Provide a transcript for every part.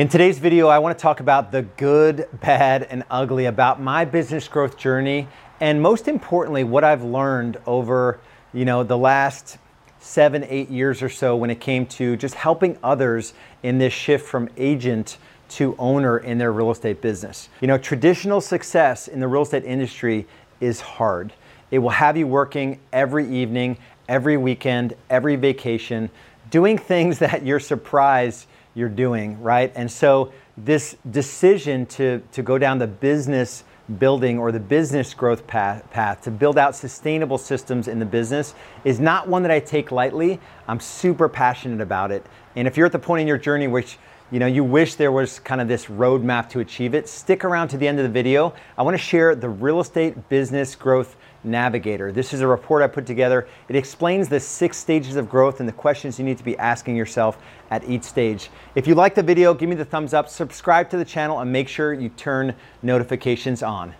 In today's video, I want to talk about the good, bad, and ugly about my business growth journey, and most importantly, what I've learned over, you know, the last seven, eight years or so when it came to just helping others in this shift from agent to owner in their real estate business. You know, traditional success in the real estate industry is hard. It will have you working every evening, every weekend, every vacation, doing things that you're surprised you're doing, right? And so this decision to, to go down the business building or the business growth path, path to build out sustainable systems in the business is not one that I take lightly. I'm super passionate about it. And if you're at the point in your journey which you know you wish there was kind of this roadmap to achieve it, stick around to the end of the video. I want to share the real estate business growth Navigator. This is a report I put together. It explains the six stages of growth and the questions you need to be asking yourself at each stage. If you like the video, give me the thumbs up, subscribe to the channel, and make sure you turn notifications on.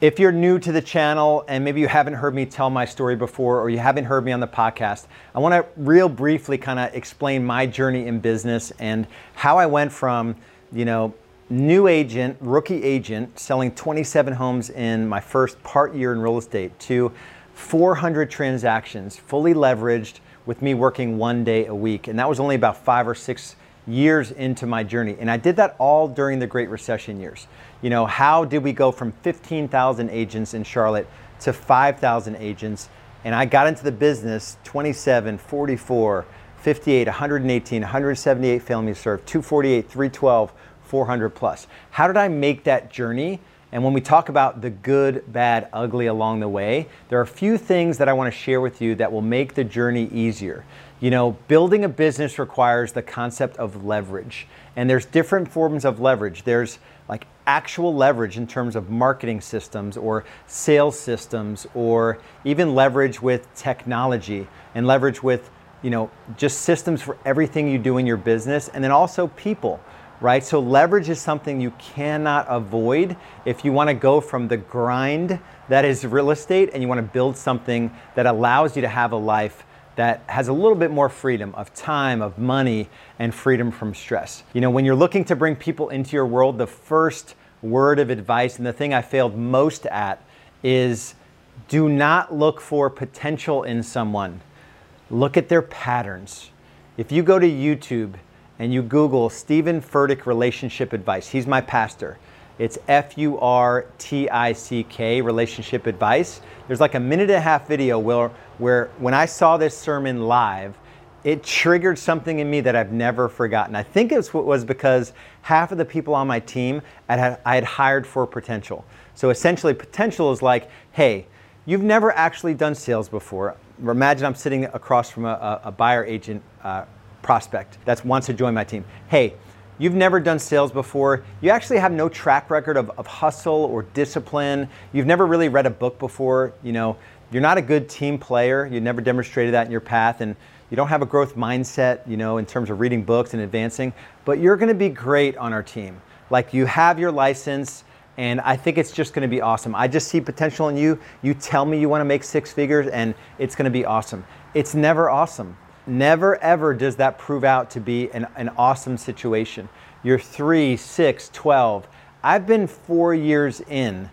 If you're new to the channel and maybe you haven't heard me tell my story before or you haven't heard me on the podcast, I want to real briefly kind of explain my journey in business and how I went from, you know, new agent, rookie agent, selling 27 homes in my first part year in real estate to 400 transactions, fully leveraged, with me working one day a week. And that was only about five or six years into my journey. And I did that all during the Great Recession years. You know, how did we go from 15,000 agents in Charlotte to 5,000 agents? And I got into the business 27, 44, 58, 118, 178 families served, 248, 312, 400 plus. How did I make that journey? And when we talk about the good, bad, ugly along the way, there are a few things that I want to share with you that will make the journey easier. You know, building a business requires the concept of leverage. And there's different forms of leverage. There's like actual leverage in terms of marketing systems or sales systems or even leverage with technology and leverage with, you know, just systems for everything you do in your business and then also people right? So leverage is something you cannot avoid if you want to go from the grind that is real estate and you want to build something that allows you to have a life that has a little bit more freedom of time, of money, and freedom from stress. You know, when you're looking to bring people into your world, the first word of advice and the thing I failed most at is do not look for potential in someone. Look at their patterns. If you go to YouTube and you Google Steven Furtick relationship advice, he's my pastor. It's F U R T I C K, relationship advice. There's like a minute and a half video where, where when I saw this sermon live, it triggered something in me that I've never forgotten. I think it was because half of the people on my team I had, I had hired for potential. So essentially, potential is like, hey, you've never actually done sales before. Imagine I'm sitting across from a, a buyer agent uh, prospect that wants to join my team. Hey, you've never done sales before. You actually have no track record of, of hustle or discipline. You've never really read a book before. You know, you're not a good team player. you've never demonstrated that in your path. And you don't have a growth mindset, you know, in terms of reading books and advancing, but you're going to be great on our team. Like you have your license and I think it's just going to be awesome. I just see potential in you. You tell me you want to make six figures and it's going to be awesome. It's never awesome. Never ever does that prove out to be an, an awesome situation. You're three, six, 12. I've been four years in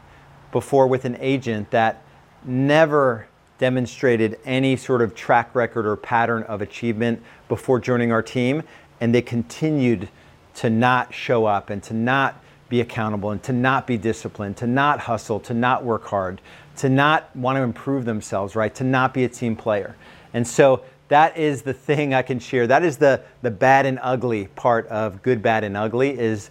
before with an agent that never demonstrated any sort of track record or pattern of achievement before joining our team, and they continued to not show up and to not be accountable and to not be disciplined, to not hustle, to not work hard, to not want to improve themselves, right? To not be a team player. And so that is the thing I can share. That is the, the bad and ugly part of good, bad, and ugly is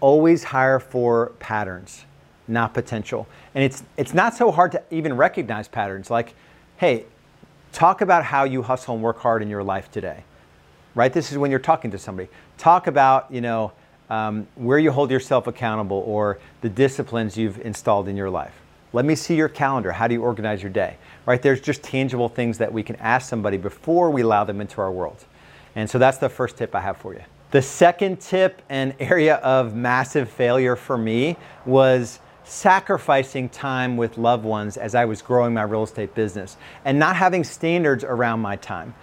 always hire for patterns, not potential. And it's, it's not so hard to even recognize patterns. Like, hey, talk about how you hustle and work hard in your life today, right? This is when you're talking to somebody. Talk about, you know, um, where you hold yourself accountable or the disciplines you've installed in your life. Let me see your calendar. How do you organize your day? Right? There's just tangible things that we can ask somebody before we allow them into our world. And so that's the first tip I have for you. The second tip and area of massive failure for me was sacrificing time with loved ones as I was growing my real estate business and not having standards around my time.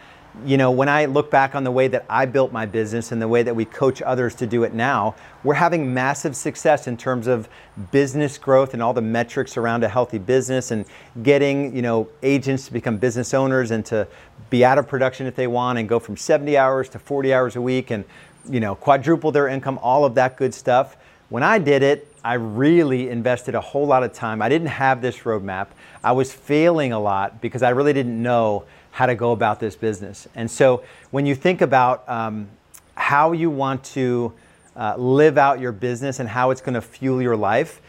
You know, when I look back on the way that I built my business and the way that we coach others to do it now, we're having massive success in terms of business growth and all the metrics around a healthy business and getting, you know, agents to become business owners and to be out of production if they want and go from 70 hours to 40 hours a week and, you know, quadruple their income, all of that good stuff. When I did it, I really invested a whole lot of time. I didn't have this roadmap. I was failing a lot because I really didn't know how to go about this business. And so when you think about um, how you want to uh, live out your business and how it's going to fuel your life,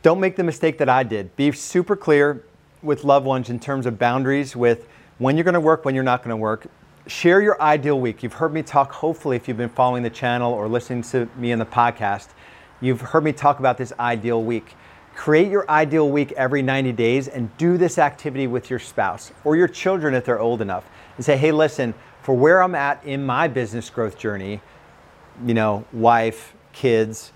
don't make the mistake that I did. Be super clear with loved ones in terms of boundaries with when you're going to work, when you're not going to work. Share your ideal week. You've heard me talk, hopefully, if you've been following the channel or listening to me in the podcast, you've heard me talk about this ideal week. Create your ideal week every 90 days and do this activity with your spouse or your children if they're old enough. And say, hey, listen, for where I'm at in my business growth journey, you know, wife, kids,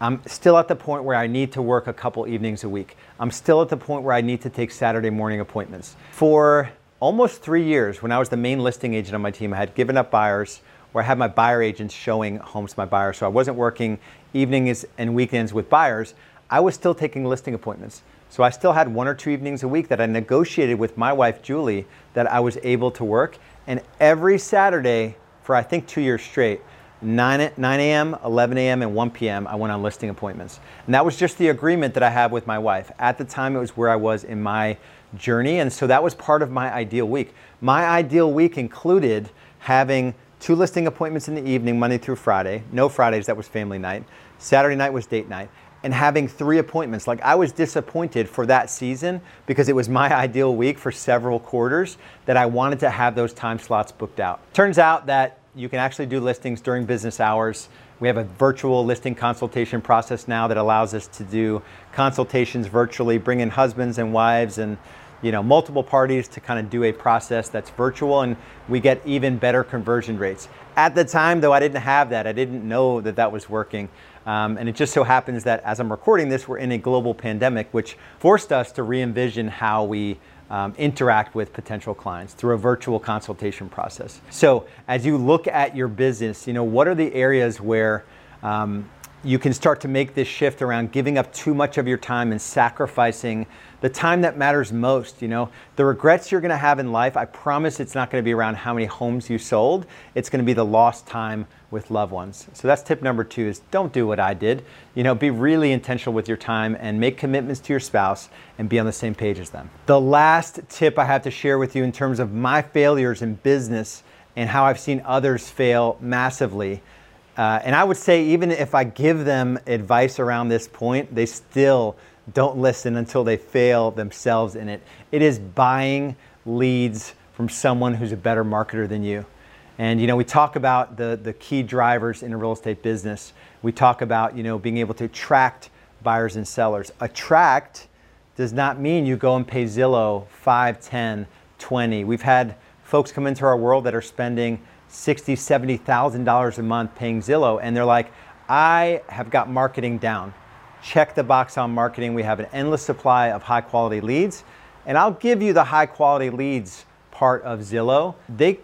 I'm still at the point where I need to work a couple evenings a week. I'm still at the point where I need to take Saturday morning appointments. For almost three years, when I was the main listing agent on my team, I had given up buyers where I had my buyer agents showing homes to my buyers. So I wasn't working evenings and weekends with buyers. I was still taking listing appointments. So I still had one or two evenings a week that I negotiated with my wife, Julie, that I was able to work. And every Saturday for I think two years straight, 9, 9 a.m., 11 a.m., and 1 p.m., I went on listing appointments. And that was just the agreement that I had with my wife. At the time, it was where I was in my journey. And so that was part of my ideal week. My ideal week included having two listing appointments in the evening, Monday through Friday. No Fridays, that was family night. Saturday night was date night and having three appointments. Like I was disappointed for that season because it was my ideal week for several quarters that I wanted to have those time slots booked out. Turns out that you can actually do listings during business hours. We have a virtual listing consultation process now that allows us to do consultations virtually, bring in husbands and wives and you know multiple parties to kind of do a process that's virtual and we get even better conversion rates. At the time though I didn't have that. I didn't know that that was working. Um, and it just so happens that as I'm recording this, we're in a global pandemic, which forced us to re envision how we um, interact with potential clients through a virtual consultation process. So, as you look at your business, you know, what are the areas where um, you can start to make this shift around giving up too much of your time and sacrificing the time that matters most. You know, the regrets you're going to have in life, I promise it's not going to be around how many homes you sold. It's going to be the lost time with loved ones. So that's tip number two is don't do what I did. You know, be really intentional with your time and make commitments to your spouse and be on the same page as them. The last tip I have to share with you in terms of my failures in business and how I've seen others fail massively. Uh, and I would say, even if I give them advice around this point, they still don't listen until they fail themselves in it. It is buying leads from someone who's a better marketer than you. And you know, we talk about the, the key drivers in a real estate business. We talk about you know being able to attract buyers and sellers. Attract does not mean you go and pay Zillow 5, 10, 20. We've had folks come into our world that are spending sixty, seventy thousand dollars a month paying Zillow, and they're like, I have got marketing down check the box on marketing. We have an endless supply of high quality leads. And I'll give you the high quality leads part of Zillow. They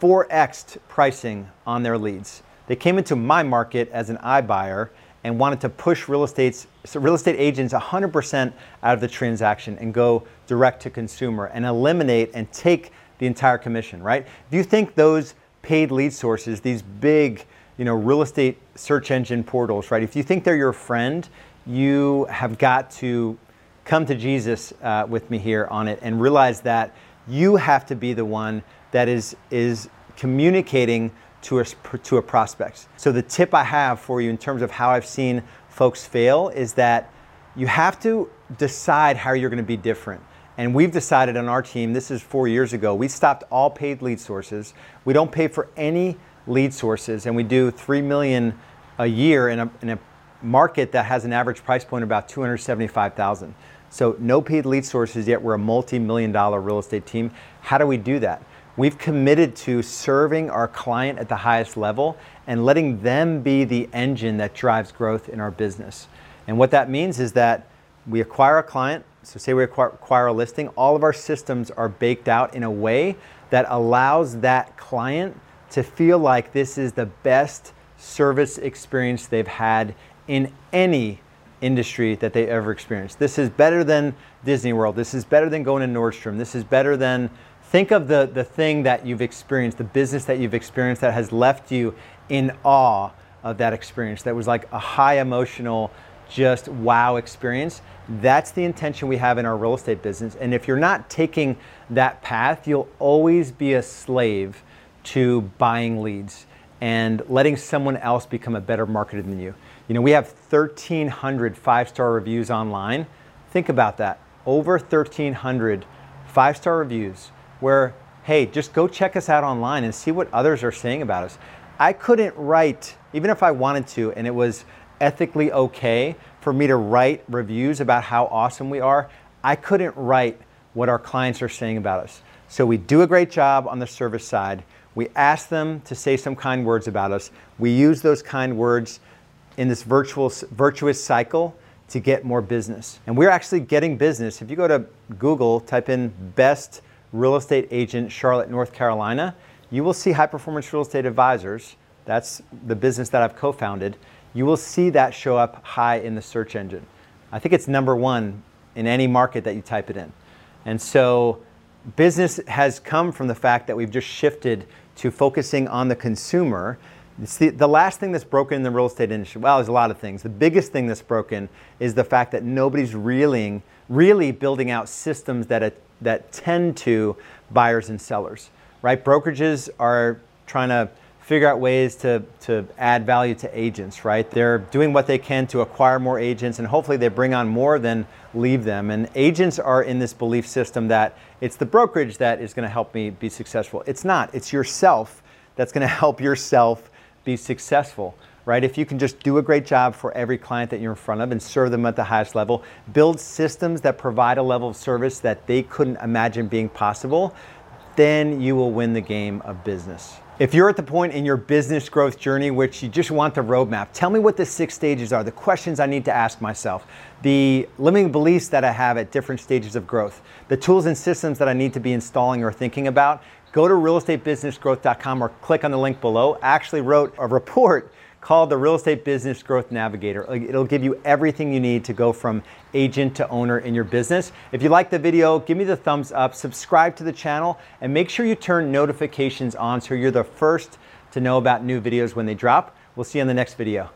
4xed pricing on their leads. They came into my market as an iBuyer and wanted to push real estate so real estate agents 100% out of the transaction and go direct to consumer and eliminate and take the entire commission, right? If you think those paid lead sources, these big, you know, real estate search engine portals, right? If you think they're your friend you have got to come to Jesus uh, with me here on it and realize that you have to be the one that is, is communicating to a, to a prospect. So, the tip I have for you in terms of how I've seen folks fail is that you have to decide how you're going to be different. And we've decided on our team, this is four years ago, we stopped all paid lead sources. We don't pay for any lead sources, and we do 3 million a year in a, in a market that has an average price point of about 275,000. So no paid lead sources yet we're a multi-million dollar real estate team. How do we do that? We've committed to serving our client at the highest level and letting them be the engine that drives growth in our business. And what that means is that we acquire a client, so say we acquire, a listing, all of our systems are baked out in a way that allows that client to feel like this is the best service experience they've had in any industry that they ever experienced. This is better than Disney World. This is better than going to Nordstrom. This is better than think of the, the thing that you've experienced, the business that you've experienced that has left you in awe of that experience. That was like a high emotional, just wow experience. That's the intention we have in our real estate business. And if you're not taking that path, you'll always be a slave to buying leads and letting someone else become a better marketer than you. You know, we have 1,300 five star reviews online. Think about that. Over 1,300 five star reviews where, hey, just go check us out online and see what others are saying about us. I couldn't write, even if I wanted to, and it was ethically okay for me to write reviews about how awesome we are, I couldn't write what our clients are saying about us. So we do a great job on the service side. We ask them to say some kind words about us. We use those kind words in this virtual, virtuous cycle to get more business. And we're actually getting business. If you go to Google, type in best real estate agent Charlotte, North Carolina, you will see High Performance Real Estate Advisors. That's the business that I've co founded. You will see that show up high in the search engine. I think it's number one in any market that you type it in. And so business has come from the fact that we've just shifted to focusing on the consumer It's the, the last thing that's broken in the real estate industry, well, there's a lot of things. The biggest thing that's broken is the fact that nobody's really, really building out systems that, uh, that tend to buyers and sellers, right? Brokerages are trying to figure out ways to, to add value to agents, right? They're doing what they can to acquire more agents and hopefully they bring on more than leave them. And agents are in this belief system that it's the brokerage that is going to help me be successful. It's not, it's yourself that's going to help yourself be successful, right? If you can just do a great job for every client that you're in front of and serve them at the highest level, build systems that provide a level of service that they couldn't imagine being possible, then you will win the game of business. If you're at the point in your business growth journey which you just want the roadmap, tell me what the six stages are, the questions I need to ask myself, the limiting beliefs that I have at different stages of growth, the tools and systems that I need to be installing or thinking about, go to realestatebusinessgrowth.com or click on the link below. I actually wrote a report called the Real Estate Business Growth Navigator. It'll give you everything you need to go from agent to owner in your business. If you like the video, give me the thumbs up, subscribe to the channel, and make sure you turn notifications on so you're the first to know about new videos when they drop. We'll see you on the next video.